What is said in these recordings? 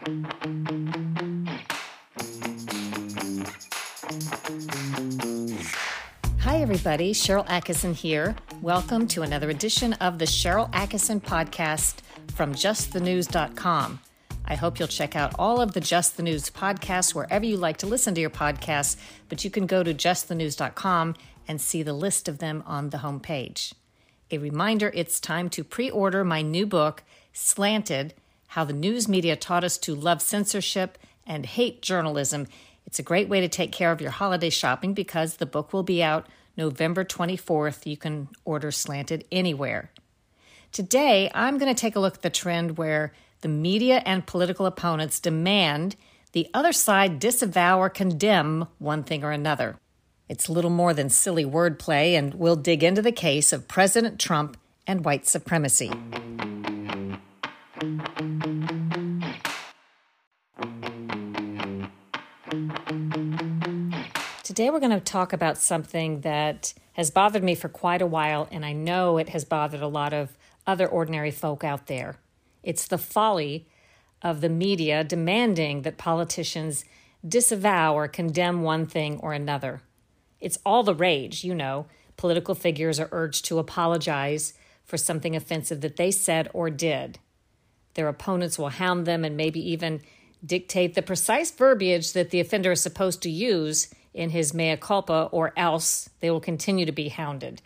Hi, everybody. Sharyl Attkisson here. Welcome to another edition of the Sharyl Attkisson podcast from justthenews.com. I hope you'll check out all of the Just the News podcasts wherever you like to listen to your podcasts, but you can go to justthenews.com and see the list of them on the homepage. A reminder it's time to pre order my new book, Slanted How the News Media Taught Us to Love Censorship and Hate Journalism. It's a great way to take care of your holiday shopping because the book will be out November 24th. You can order Slanted anywhere. Today, I'm going to take a look at the trend where the media and political opponents demand the other side disavow or condemn one thing or another. It's little more than silly wordplay, and we'll dig into the case of President Trump and white supremacy. Today, we're going to talk about something that has bothered me for quite a while, and I know it has bothered a lot of other ordinary folk out there. It's the folly of the media demanding that politicians disavow or condemn one thing or another. It's all the rage, you know. Political figures are urged to apologize for something offensive that they said or did. Their opponents will hound them and maybe even dictate the precise verbiage that the offender is supposed to use in his mea culpa, or else they will continue to be hounded.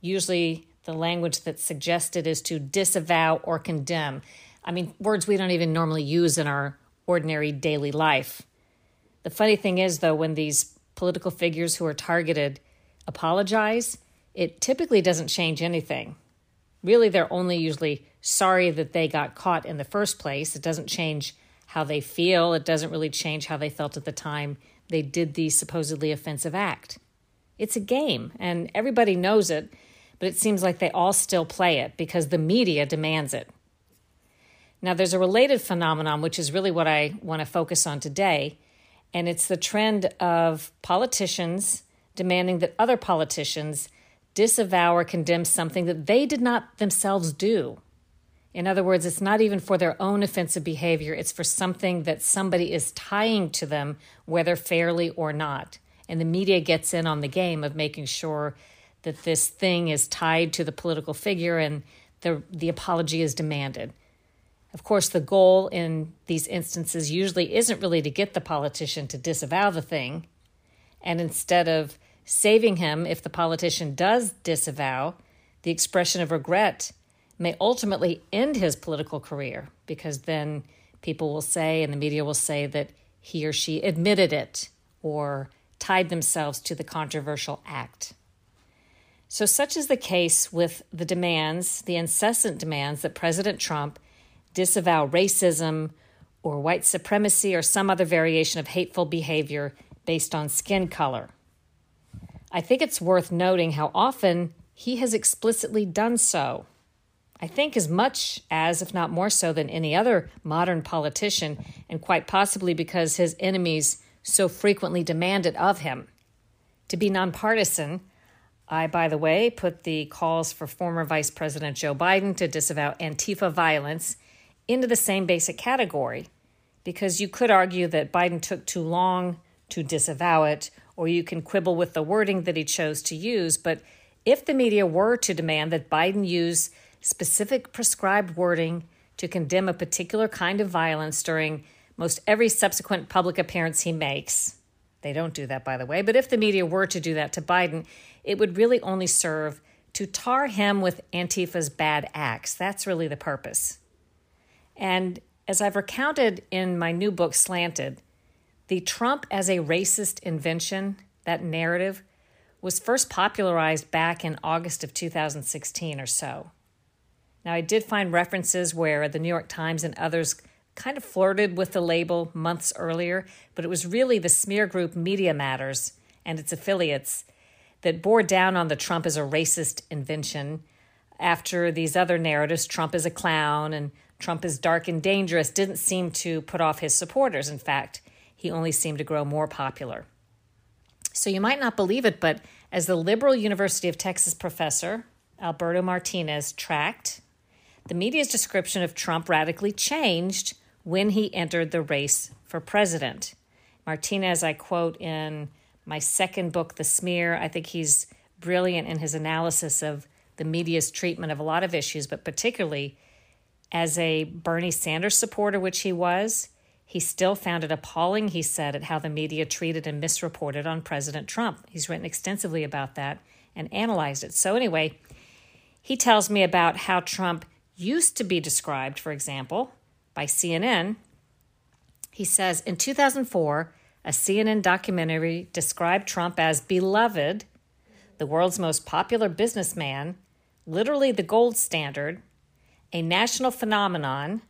Usually, the language that's suggested is to disavow or condemn. I mean, words we don't even normally use in our ordinary daily life. The funny thing is, though, when these political figures who are targeted apologize, it typically doesn't change anything. Really, they're only usually sorry that they got caught in the first place. It doesn't change how they feel, it doesn't really change how they felt at the time they did the supposedly offensive act. It's a game, and everybody knows it, but it seems like they all still play it because the media demands it. Now, there's a related phenomenon, which is really what I want to focus on today, and it's the trend of politicians demanding that other politicians disavow or condemn something that they did not themselves do. In other words, it's not even for their own offensive behavior, it's for something that somebody is tying to them, whether fairly or not. And the media gets in on the game of making sure that this thing is tied to the political figure and the, the apology is demanded. Of course, the goal in these instances usually isn't really to get the politician to disavow the thing. And instead of saving him, if the politician does disavow, the expression of regret may ultimately end his political career because then people will say and the media will say that he or she admitted it or tied themselves to the controversial act. So, such is the case with the demands, the incessant demands that President Trump disavow racism or white supremacy or some other variation of hateful behavior based on skin color. I think it's worth noting how often he has explicitly done so. I think as much as, if not more so, than any other modern politician, and quite possibly because his enemies so frequently demand it of him. To be nonpartisan, I, by the way, put the calls for former Vice President Joe Biden to disavow Antifa violence into the same basic category, because you could argue that Biden took too long to disavow it, or you can quibble with the wording that he chose to use. But if the media were to demand that Biden use specific prescribed wording to condemn a particular kind of violence during most every subsequent public appearance he makes. They don't do that, by the way, but if the media were to do that to Biden, it would really only serve to tar him with Antifa's bad acts. That's really the purpose. And as I've recounted in my new book, Slanted, the Trump as a racist invention, that narrative, was first popularized back in August of 2016 or so. Now, I did find references where the New York Times and others kind of flirted with the label months earlier, but it was really the smear group Media Matters and its affiliates that bore down on the Trump as a racist invention after these other narratives, Trump is a clown and Trump is dark and dangerous, didn't seem to put off his supporters. In fact, he only seemed to grow more popular. So you might not believe it, but as the liberal University of Texas professor, Alberto Martinez, tracked the media's description of Trump radically changed when he entered the race for president. Martinez, I quote in my second book, The Smear. I think he's brilliant in his analysis of the media's treatment of a lot of issues, but particularly as a Bernie Sanders supporter, which he was, he still found it appalling, he said, at how the media treated and misreported on President Trump. He's written extensively about that and analyzed it. So, anyway, he tells me about how Trump used to be described, for example, by CNN. He says in 2004, a CNN documentary described Trump as beloved, the world's most popular businessman, literally the gold standard, a national phenomenon.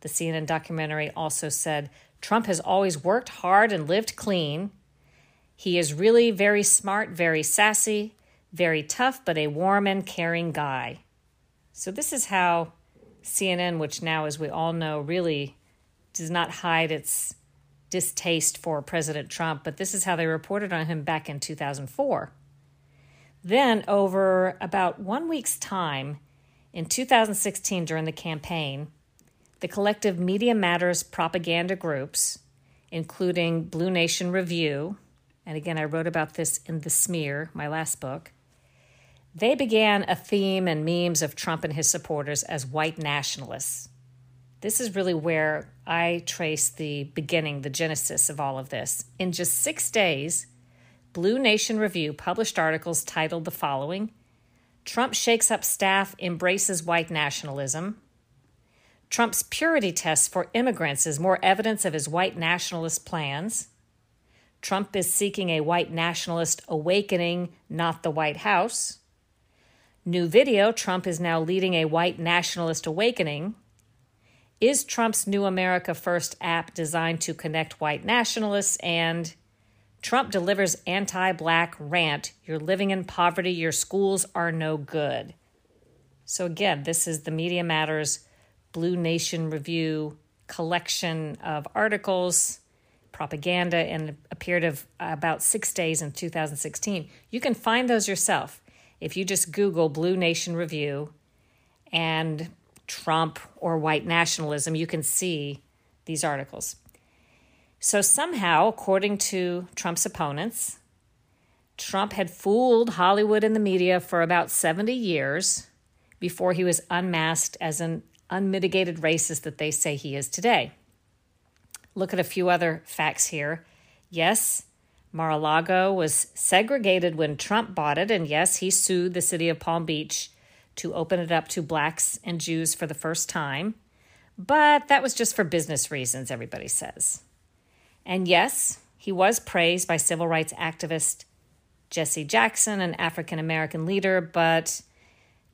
The CNN documentary also said Trump has always worked hard and lived clean. He is really very smart, very sassy, very tough, but a warm and caring guy. So, this is how CNN, which now, as we all know, really does not hide its distaste for President Trump, but this is how they reported on him back in 2004. Then, over about one week's time, in 2016, during the campaign, the collective Media Matters propaganda groups, including Blue Nation Review, and again, I wrote about this in The Smear, my last book, they began a theme and memes of Trump and his supporters as white nationalists. This is really where I trace the beginning, the genesis of all of this. In just six days, Blue Nation Review published articles titled the following Trump shakes up staff, embraces white nationalism. Trump's purity test for immigrants is more evidence of his white nationalist plans. Trump is seeking a white nationalist awakening, not the White House. New video Trump is now leading a white nationalist awakening. Is Trump's New America First app designed to connect white nationalists? And Trump delivers anti black rant. You're living in poverty, your schools are no good. So, again, this is the Media Matters Blue Nation Review collection of articles, propaganda, and a period of about six days in 2016. You can find those yourself if you just Google Blue Nation Review and Trump or white nationalism, you can see these articles. So, somehow, according to Trump's opponents, Trump had fooled Hollywood and the media for about 70 years before he was unmasked as an unmitigated racist that they say he is today. Look at a few other facts here. Yes, Mar a Lago was segregated when Trump bought it, and yes, he sued the city of Palm Beach to open it up to blacks and Jews for the first time. But that was just for business reasons, everybody says. And yes, he was praised by civil rights activist Jesse Jackson, an African American leader, but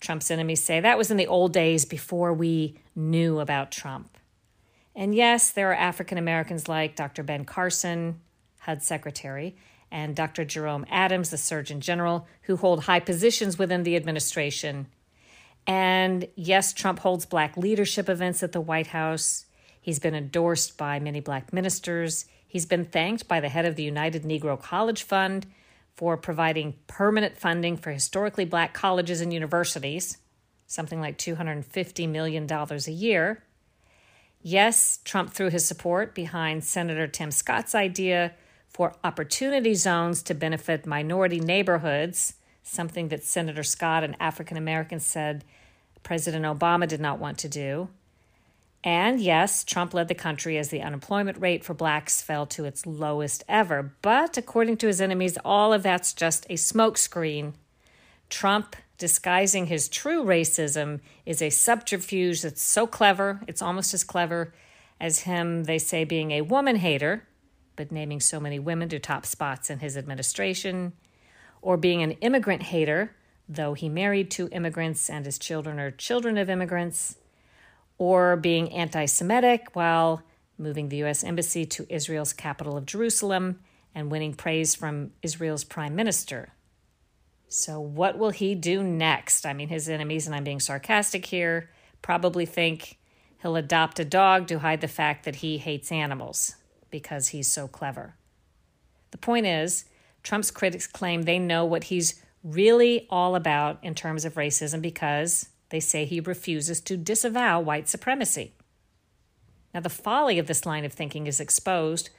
Trump's enemies say that was in the old days before we knew about Trump. And yes, there are African Americans like Dr. Ben Carson, HUD secretary, and Dr. Jerome Adams, the Surgeon General, who hold high positions within the administration and yes, Trump holds black leadership events at the White House. He's been endorsed by many black ministers. He's been thanked by the head of the United Negro College Fund for providing permanent funding for historically black colleges and universities, something like $250 million a year. Yes, Trump threw his support behind Senator Tim Scott's idea for opportunity zones to benefit minority neighborhoods something that Senator Scott and African Americans said President Obama did not want to do. And yes, Trump led the country as the unemployment rate for blacks fell to its lowest ever. But according to his enemies, all of that's just a smokescreen. Trump disguising his true racism is a subterfuge that's so clever, it's almost as clever as him, they say, being a woman hater, but naming so many women to top spots in his administration or being an immigrant hater, though he married two immigrants and his children are children of immigrants, or being anti Semitic while moving the U.S. Embassy to Israel's capital of Jerusalem and winning praise from Israel's prime minister. So, what will he do next? I mean, his enemies, and I'm being sarcastic here, probably think he'll adopt a dog to hide the fact that he hates animals because he's so clever. The point is, Trump's critics claim they know what he's really all about in terms of racism because they say he refuses to disavow white supremacy. Now, the folly of this line of thinking is exposed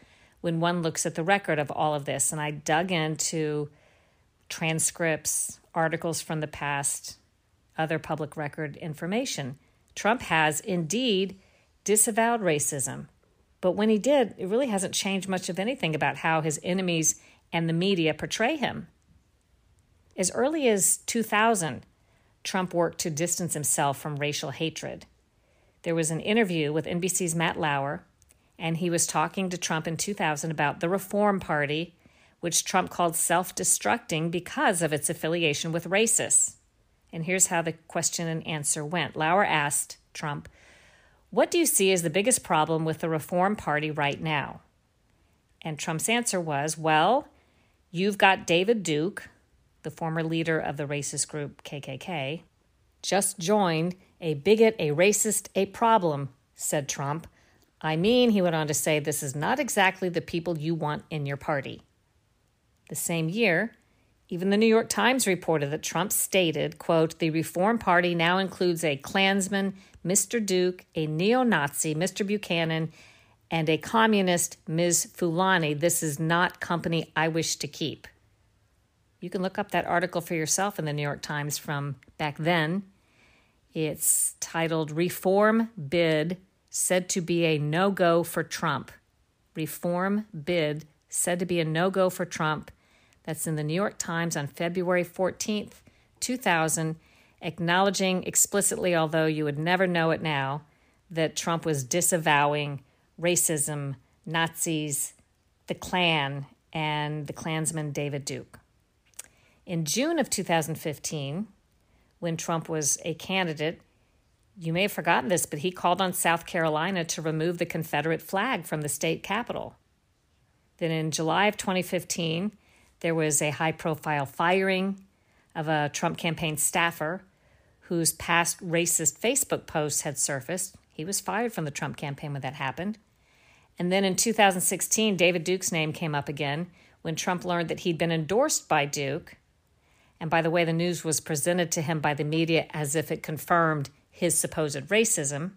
when one looks at the record of all of this. And I dug into transcripts, articles from the past, other public record information. Trump has indeed disavowed racism. But when he did, it really hasn't changed much of anything about how his enemies and the media portray him. As early as 2000, Trump worked to distance himself from racial hatred. There was an interview with NBC's Matt Lauer, and he was talking to Trump in 2000 about the Reform Party, which Trump called self destructing because of its affiliation with racists. And here's how the question and answer went Lauer asked Trump, What do you see as the biggest problem with the Reform Party right now? And Trump's answer was, Well, you've got David Duke, the former leader of the racist group KKK, just joined a bigot, a racist, a problem, said Trump. I mean, he went on to say, this is not exactly the people you want in your party. The same year, even the New York Times reported that Trump stated, quote, the Reform Party now includes a Klansman, Mr. Duke, a neo-Nazi, Mr. Buchanan, and a communist, Ms. Fulani. This is not company I wish to keep. You can look up that article for yourself in the New York Times from back then. It's titled Reform Bid Said to be a No Go for Trump. Reform Bid Said to be a No Go for Trump. That's in the New York Times on February 14th, 2000, acknowledging explicitly, although you would never know it now, that Trump was disavowing racism, Nazis, the Klan, and the Klansman David Duke. In June of 2015, when Trump was a candidate, you may have forgotten this, but he called on South Carolina to remove the Confederate flag from the state capitol. Then in July of 2015, there was a high profile firing of a Trump campaign staffer whose past racist Facebook posts had surfaced. He was fired from the Trump campaign when that happened. And then in 2016, David Duke's name came up again when Trump learned that he'd been endorsed by Duke and by the way, the news was presented to him by the media as if it confirmed his supposed racism.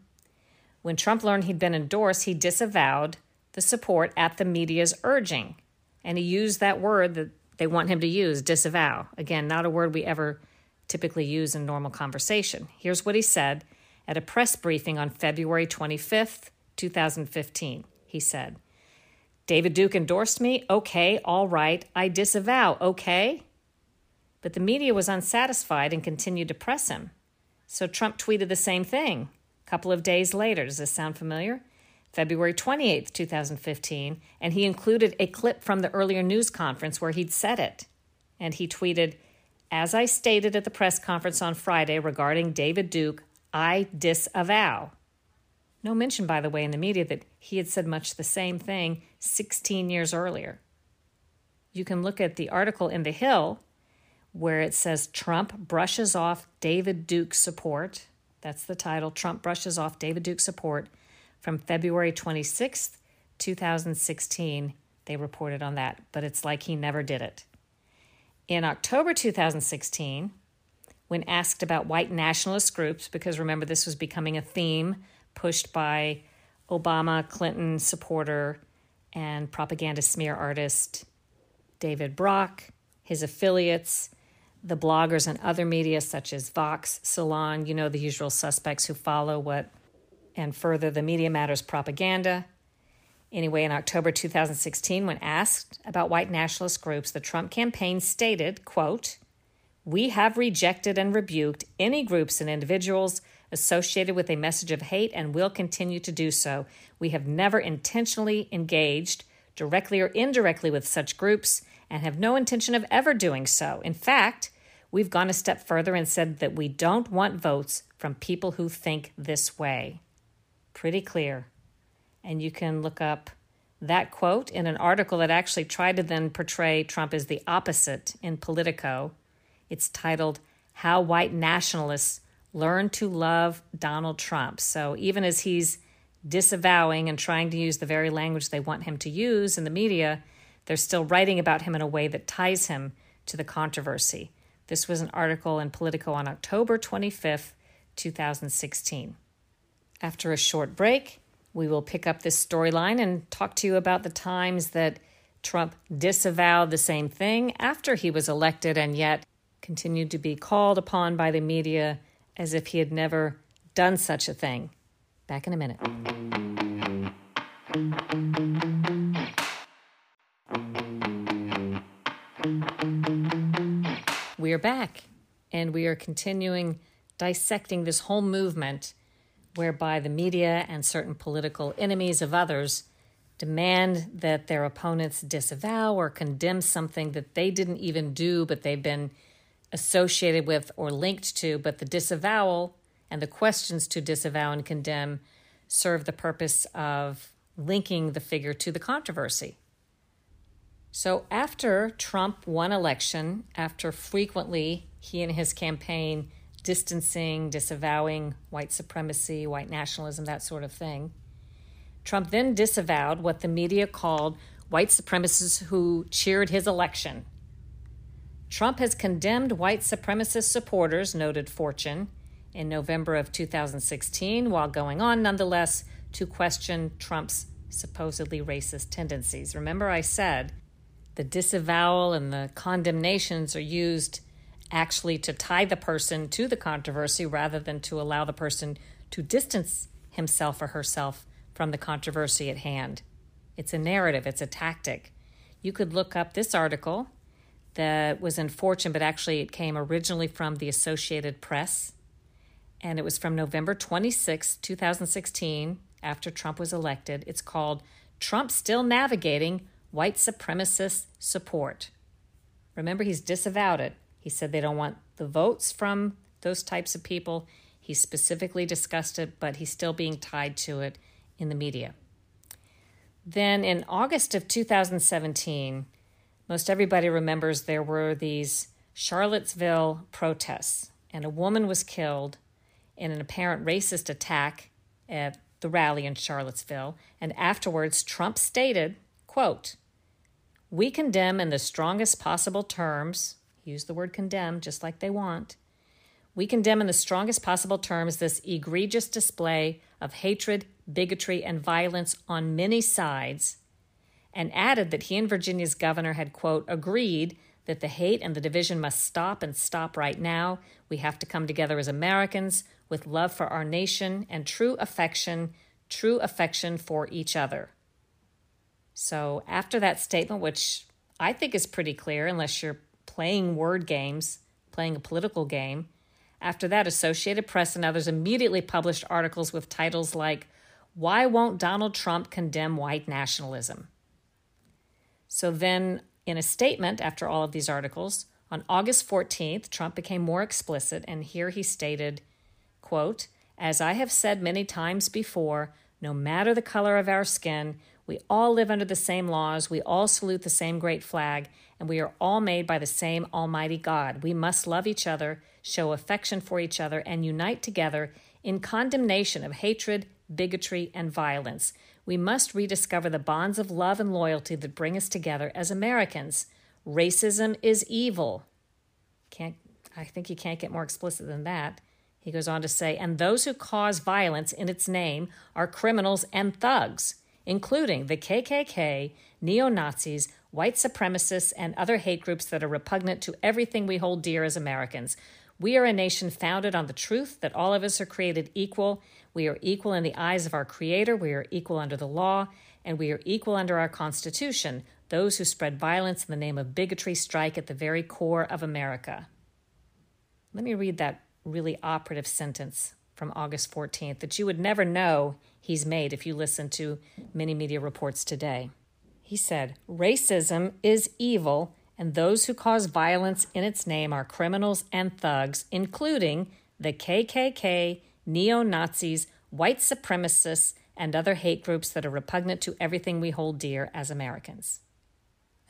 When Trump learned he'd been endorsed, he disavowed the support at the media's urging. And he used that word that they want him to use, disavow. Again, not a word we ever typically use in normal conversation. Here's what he said at a press briefing on February 25th, 2015. He said, David Duke endorsed me. Okay, all right. I disavow. Okay. But the media was unsatisfied and continued to press him. So Trump tweeted the same thing a couple of days later. Does this sound familiar? February 28th, 2015, and he included a clip from the earlier news conference where he'd said it. And he tweeted, As I stated at the press conference on Friday regarding David Duke, I disavow. No mention, by the way, in the media that he had said much the same thing 16 years earlier. You can look at the article in The Hill where it says Trump brushes off David Duke's support. That's the title. Trump brushes off David Duke's support from February 26th, 2016. They reported on that, but it's like he never did it. In October 2016, when asked about white nationalist groups, because remember, this was becoming a theme pushed by Obama, Clinton supporter, and propaganda smear artist David Brock, his affiliates, the bloggers and other media such as Vox, Salon, you know, the usual suspects who follow what and further the Media Matters propaganda. Anyway, in October 2016, when asked about white nationalist groups, the Trump campaign stated, quote, We have rejected and rebuked any groups and individuals associated with a message of hate and will continue to do so. We have never intentionally engaged, directly or indirectly, with such groups and have no intention of ever doing so. In fact, we've gone a step further and said that we don't want votes from people who think this way. Pretty clear. And you can look up that quote in an article that actually tried to then portray Trump as the opposite in Politico. It's titled How White Nationalists Learn to Love Donald Trump. So even as he's disavowing and trying to use the very language they want him to use in the media, they're still writing about him in a way that ties him to the controversy. This was an article in Politico on October 25th, 2016. After a short break, We will pick up this storyline and talk to you about the times that Trump disavowed the same thing after he was elected and yet continued to be called upon by the media as if he had never done such a thing. Back in a minute. We are back, and we are continuing dissecting this whole movement whereby the media and certain political enemies of others demand that their opponents disavow or condemn something that they didn't even do, but they've been associated with or linked to. But the disavowal and the questions to disavow and condemn serve the purpose of linking the figure to the controversy. So after Trump won election, after frequently he and his campaign distancing, disavowing white supremacy, white nationalism, that sort of thing, Trump then disavowed what the media called white supremacists who cheered his election. Trump has condemned white supremacist supporters, noted Fortune, in November of 2016, while going on nonetheless to question Trump's supposedly racist tendencies. Remember, I said the disavowal and the condemnations are used actually to tie the person to the controversy rather than to allow the person to distance himself or herself from the controversy at hand. It's a narrative, it's a tactic. You could look up this article that was in Fortune, but actually it came originally from the Associated Press. And it was from November 26, 2016, after Trump was elected. It's called Trump Still Navigating White Supremacist Support. Remember, he's disavowed it. He said they don't want the votes from those types of people. He specifically discussed it, but he's still being tied to it in the media. Then in August of 2017, most everybody remembers there were these Charlottesville protests, and a woman was killed in an apparent racist attack at the rally in Charlottesville. And afterwards, Trump stated, quote, We condemn in the strongest possible terms use the word condemn just like they want. We condemn in the strongest possible terms this egregious display of hatred, bigotry, and violence on many sides, and added that he and Virginia's governor had, quote, agreed that the hate and the division must stop and stop right now. We have to come together as Americans with love for our nation and true affection, true affection for each other. So, after that statement, which I think is pretty clear, unless you're playing word games, playing a political game. After that, Associated Press and others immediately published articles with titles like, Why Won't Donald Trump Condemn White Nationalism? So then, in a statement after all of these articles, on August 14th, Trump became more explicit, and here he stated, quote, As I have said many times before, no matter the color of our skin, we all live under the same laws, we all salute the same great flag, and we are all made by the same Almighty God. We must love each other, show affection for each other, and unite together in condemnation of hatred, bigotry, and violence. We must rediscover the bonds of love and loyalty that bring us together as Americans. Racism is evil. Can't I think you can't get more explicit than that. He goes on to say, and those who cause violence in its name are criminals and thugs, including the KKK, neo Nazis, white supremacists, and other hate groups that are repugnant to everything we hold dear as Americans. We are a nation founded on the truth that all of us are created equal. We are equal in the eyes of our Creator. We are equal under the law, and we are equal under our Constitution. Those who spread violence in the name of bigotry strike at the very core of America. Let me read that really operative sentence from August 14th that you would never know he's made if you listen to many media reports today. He said, Racism is evil, and those who cause violence in its name are criminals and thugs, including the KKK, neo Nazis, white supremacists, and other hate groups that are repugnant to everything we hold dear as Americans.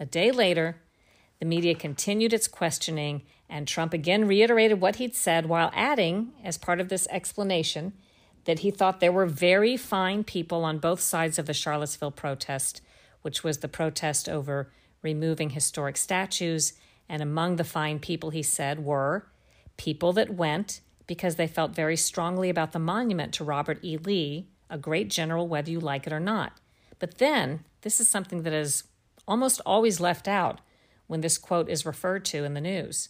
A day later, the media continued its questioning, and Trump again reiterated what he'd said while adding, as part of this explanation, that he thought there were very fine people on both sides of the Charlottesville protest which was the protest over removing historic statues. And among the fine people, he said, were people that went because they felt very strongly about the monument to Robert E. Lee, a great general whether you like it or not. But then, this is something that is almost always left out when this quote is referred to in the news.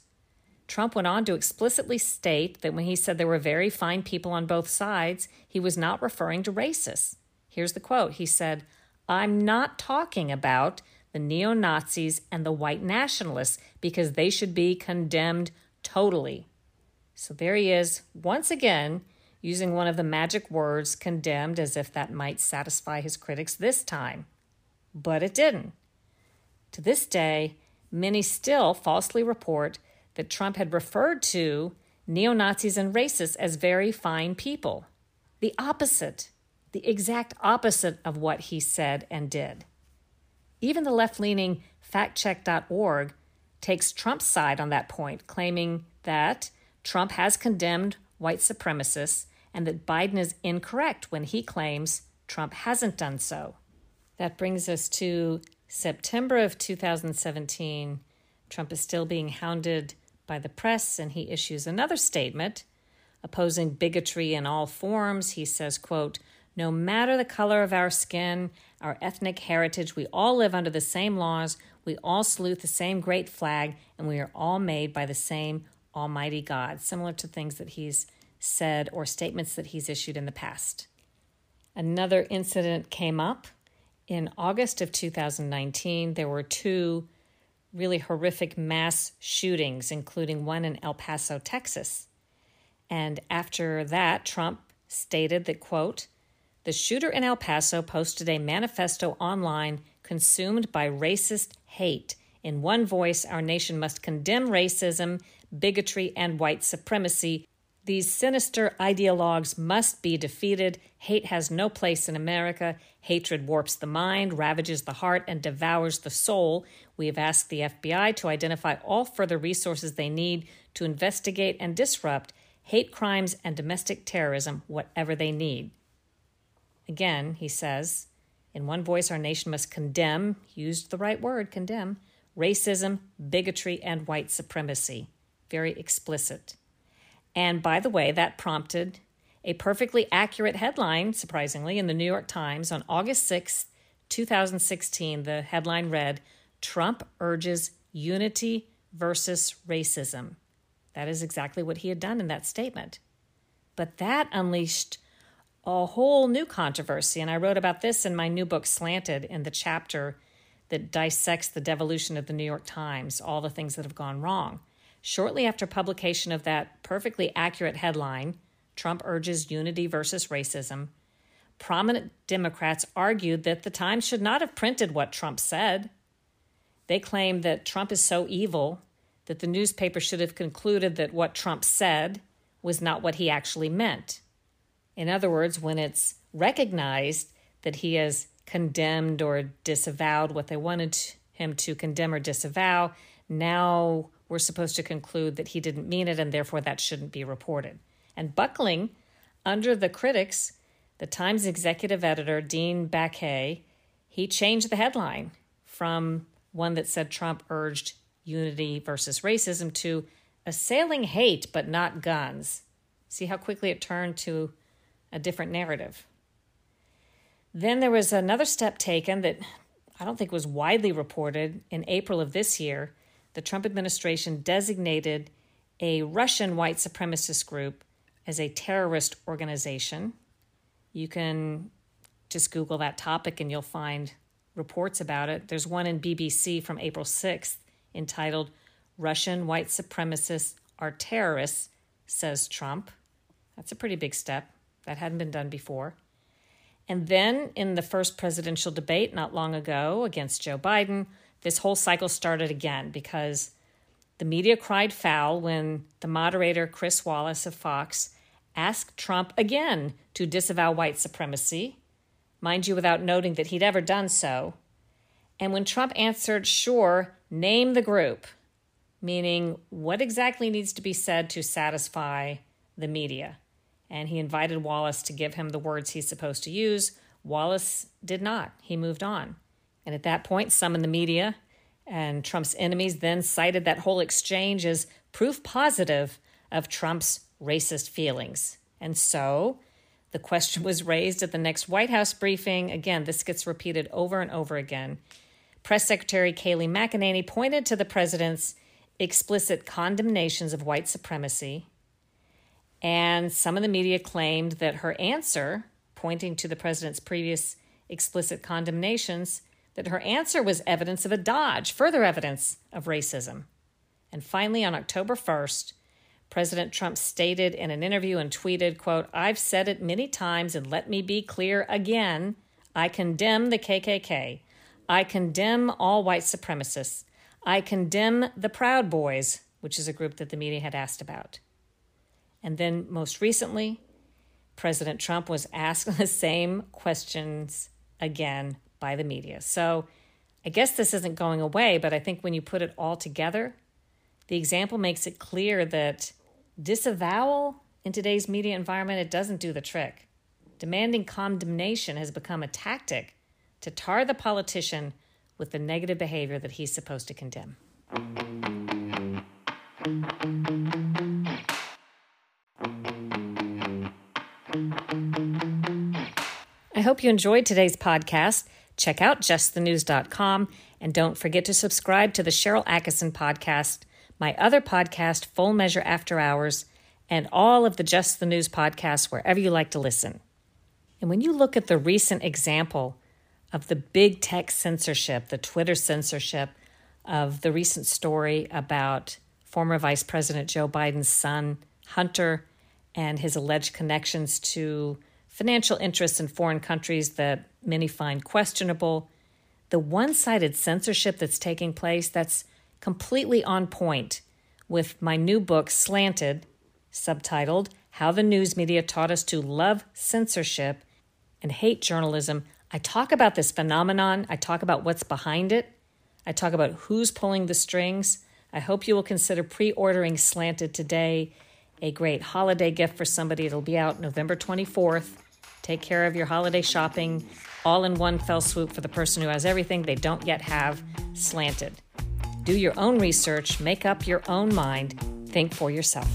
Trump went on to explicitly state that when he said there were very fine people on both sides, he was not referring to racists. Here's the quote He said, I'm not talking about the neo Nazis and the white nationalists because they should be condemned totally. So there he is, once again, using one of the magic words condemned as if that might satisfy his critics this time. But it didn't. To this day, many still falsely report that Trump had referred to neo Nazis and racists as very fine people. The opposite, the exact opposite of what he said and did. Even the left leaning factcheck.org takes Trump's side on that point, claiming that Trump has condemned white supremacists and that Biden is incorrect when he claims Trump hasn't done so. That brings us to September of 2017. Trump is still being hounded by the press and he issues another statement opposing bigotry in all forms. He says, quote, no matter the color of our skin, our ethnic heritage, we all live under the same laws, we all salute the same great flag, and we are all made by the same Almighty God, similar to things that he's said or statements that he's issued in the past. Another incident came up in August of 2019. There were two really horrific mass shootings, including one in El Paso, Texas. And after that, Trump stated that, quote, the shooter in El Paso posted a manifesto online consumed by racist hate. In one voice, our nation must condemn racism, bigotry, and white supremacy. These sinister ideologues must be defeated. Hate has no place in America. Hatred warps the mind, ravages the heart, and devours the soul. We have asked the FBI to identify all further resources they need to investigate and disrupt hate crimes and domestic terrorism, whatever they need. Again, he says, in one voice, our nation must condemn, used the right word, condemn, racism, bigotry, and white supremacy. Very explicit. And by the way, that prompted a perfectly accurate headline, surprisingly, in the New York Times on August 6th, 2016. The headline read Trump urges unity versus racism. That is exactly what he had done in that statement. But that unleashed a whole new controversy. And I wrote about this in my new book, Slanted, in the chapter that dissects the devolution of the New York Times, all the things that have gone wrong. Shortly after publication of that perfectly accurate headline, Trump urges unity versus racism, prominent Democrats argued that the Times should not have printed what Trump said. They claim that Trump is so evil that the newspaper should have concluded that what Trump said was not what he actually meant. In other words, when it's recognized that he has condemned or disavowed what they wanted him to condemn or disavow, now we're supposed to conclude that he didn't mean it and therefore that shouldn't be reported. And buckling under the critics, the Times executive editor, Dean Baquet, he changed the headline from one that said Trump urged unity versus racism to assailing hate but not guns. See how quickly it turned to a different narrative. Then there was another step taken that I don't think was widely reported. In April of this year, the Trump administration designated a Russian white supremacist group as a terrorist organization. You can just Google that topic and you'll find reports about it. There's one in BBC from April 6th entitled Russian White Supremacists Are Terrorists, says Trump. That's a pretty big step. That hadn't been done before. And then in the first presidential debate not long ago against Joe Biden, this whole cycle started again because the media cried foul when the moderator, Chris Wallace of Fox, asked Trump again to disavow white supremacy, mind you, without noting that he'd ever done so. And when Trump answered, sure, name the group, meaning what exactly needs to be said to satisfy the media and he invited Wallace to give him the words he's supposed to use. Wallace did not. He moved on. And at that point, some in the media and Trump's enemies then cited that whole exchange as proof positive of Trump's racist feelings. And so The question was raised at the next White House briefing. Again, this gets repeated over and over again. Press Secretary Kayleigh McEnany pointed to the president's explicit condemnations of white supremacy, and some of the media claimed that her answer, pointing to the president's previous explicit condemnations, that her answer was evidence of a dodge, further evidence of racism. And finally, on October 1st, President Trump stated in an interview and tweeted, quote, I've said it many times and let me be clear again. I condemn the KKK. I condemn all white supremacists. I condemn the Proud Boys, which is a group that the media had asked about. And then most recently, President Trump was asked the same questions again by the media. So I guess this isn't going away, but I think when you put it all together, the example makes it clear that disavowal in today's media environment, it doesn't do the trick. Demanding condemnation has become a tactic to tar the politician with the negative behavior that he's supposed to condemn. I hope you enjoyed today's podcast. Check out justthenews.com and don't forget to subscribe to the Sharyl Attkisson podcast, my other podcast, Full Measure After Hours, and all of the Just the News podcasts wherever you like to listen. And when you look at the recent example of the big tech censorship, the Twitter censorship of the recent story about former Vice President Joe Biden's son, Hunter, and his alleged connections to financial interests in foreign countries that many find questionable. The one sided censorship that's taking place, that's completely on point with my new book, Slanted, subtitled How the News Media Taught Us to Love Censorship and Hate Journalism I talk about this phenomenon, I talk about what's behind it, I talk about who's pulling the strings. I hope you will consider pre ordering Slanted today, a great holiday gift for somebody. It'll be out November 24th. Take care of your holiday shopping all in one fell swoop for the person who has everything they don't yet have slanted. Do your own research, make up your own mind, think for yourself.